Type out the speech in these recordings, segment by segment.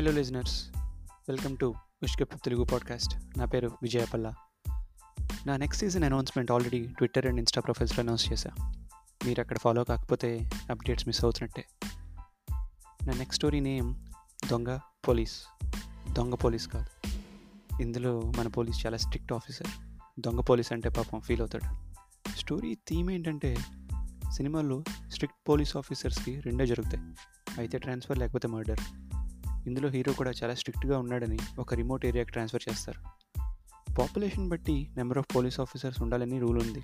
Hello listeners welcome to విష్కప్ Telugu podcast నా పేరు విజయపల్ల. నా next season announcement already Twitter and Insta ప్రొఫైల్స్లో announce చేశా. మీరు అక్కడ ఫాలో కాకపోతే అప్డేట్స్ మిస్ అవుతున్నట్టే. నా నెక్స్ట్ స్టోరీ నేమ్ దొంగ పోలీస్. దొంగ పోలీస్ కాదు. ఇందులో మన పోలీస్ చాలా స్ట్రిక్ట్ ఆఫీసర్ దొంగ పోలీస్ అంటే పాపం ఫీల్ అవుతాడు. స్టోరీ థీమ్ ఏంటంటే సినిమాల్లో స్ట్రిక్ట్ పోలీస్ ఆఫీసర్స్కి రెండే జరుగుతాయి. అయితే ట్రాన్స్ఫర్ లేకపోతే మర్డర్ ఇందులో హీరో కూడా చాలా స్ట్రిక్ట్గా ఉన్నాడని ఒక రిమోట్ ఏరియాకి ట్రాన్స్ఫర్ చేస్తారు. పాపులేషన్ బట్టి నెంబర్ ఆఫ్ పోలీస్ ఆఫీసర్స్ ఉండాలని రూల్ ఉంది.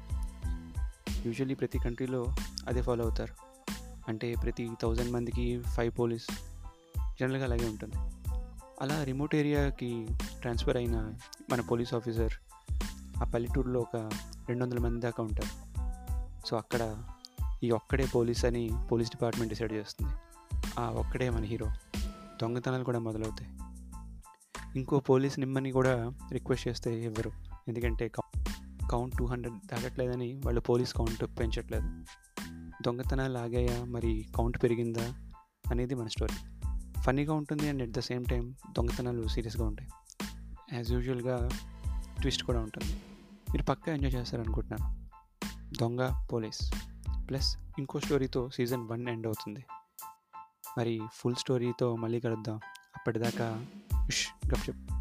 యూజువల్లీ ప్రతి కంట్రీలో అదే ఫాలో అవుతారు. అంటే ప్రతి థౌజండ్ మందికి ఫైవ్ పోలీస్ జనరల్గా అలాగే ఉంటుంది. అలా రిమోట్ ఏరియాకి ట్రాన్స్ఫర్ అయిన మన పోలీస్ ఆఫీసర్ ఆ పల్లెటూరులో ఒక రెండు వందల మంది దాకా ఉంటారు. సో అక్కడ ఈ ఒక్కడే పోలీస్ అని పోలీస్ డిపార్ట్మెంట్ డిసైడ్ చేస్తుంది. ఆ ఒక్కడే మన హీరో. దొంగతనాలు కూడా మొదలవుతాయి. ఇంకో పోలీస్ నిమ్మని కూడా రిక్వెస్ట్ చేస్తే ఇవ్వరు ఎందుకంటే కౌంట్ టూ హండ్రెడ్ దాటట్లేదని వాళ్ళు పోలీస్ కౌంట్ పెంచట్లేదు. దొంగతనాలు ఆగాయా? మరి కౌంట్ పెరిగిందా? అనేది మన స్టోరీ. ఫన్నీగా ఉంటుంది and at the same time దొంగతనాలు సీరియస్గా ఉంటాయి. యాజ్ యూజువల్గా ట్విస్ట్ కూడా ఉంటుంది. మీరు పక్కా ఎంజాయ్ చేస్తారనుకుంటున్నాను. దొంగ పోలీస్. ప్లస్ ఇంకో స్టోరీతో సీజన్ వన్ ఎండ్ అవుతుంది. మరి ఫుల్ స్టోరీతో మళ్ళీ కలుద్దాం. అప్పటిదాకా ఉష్ గప్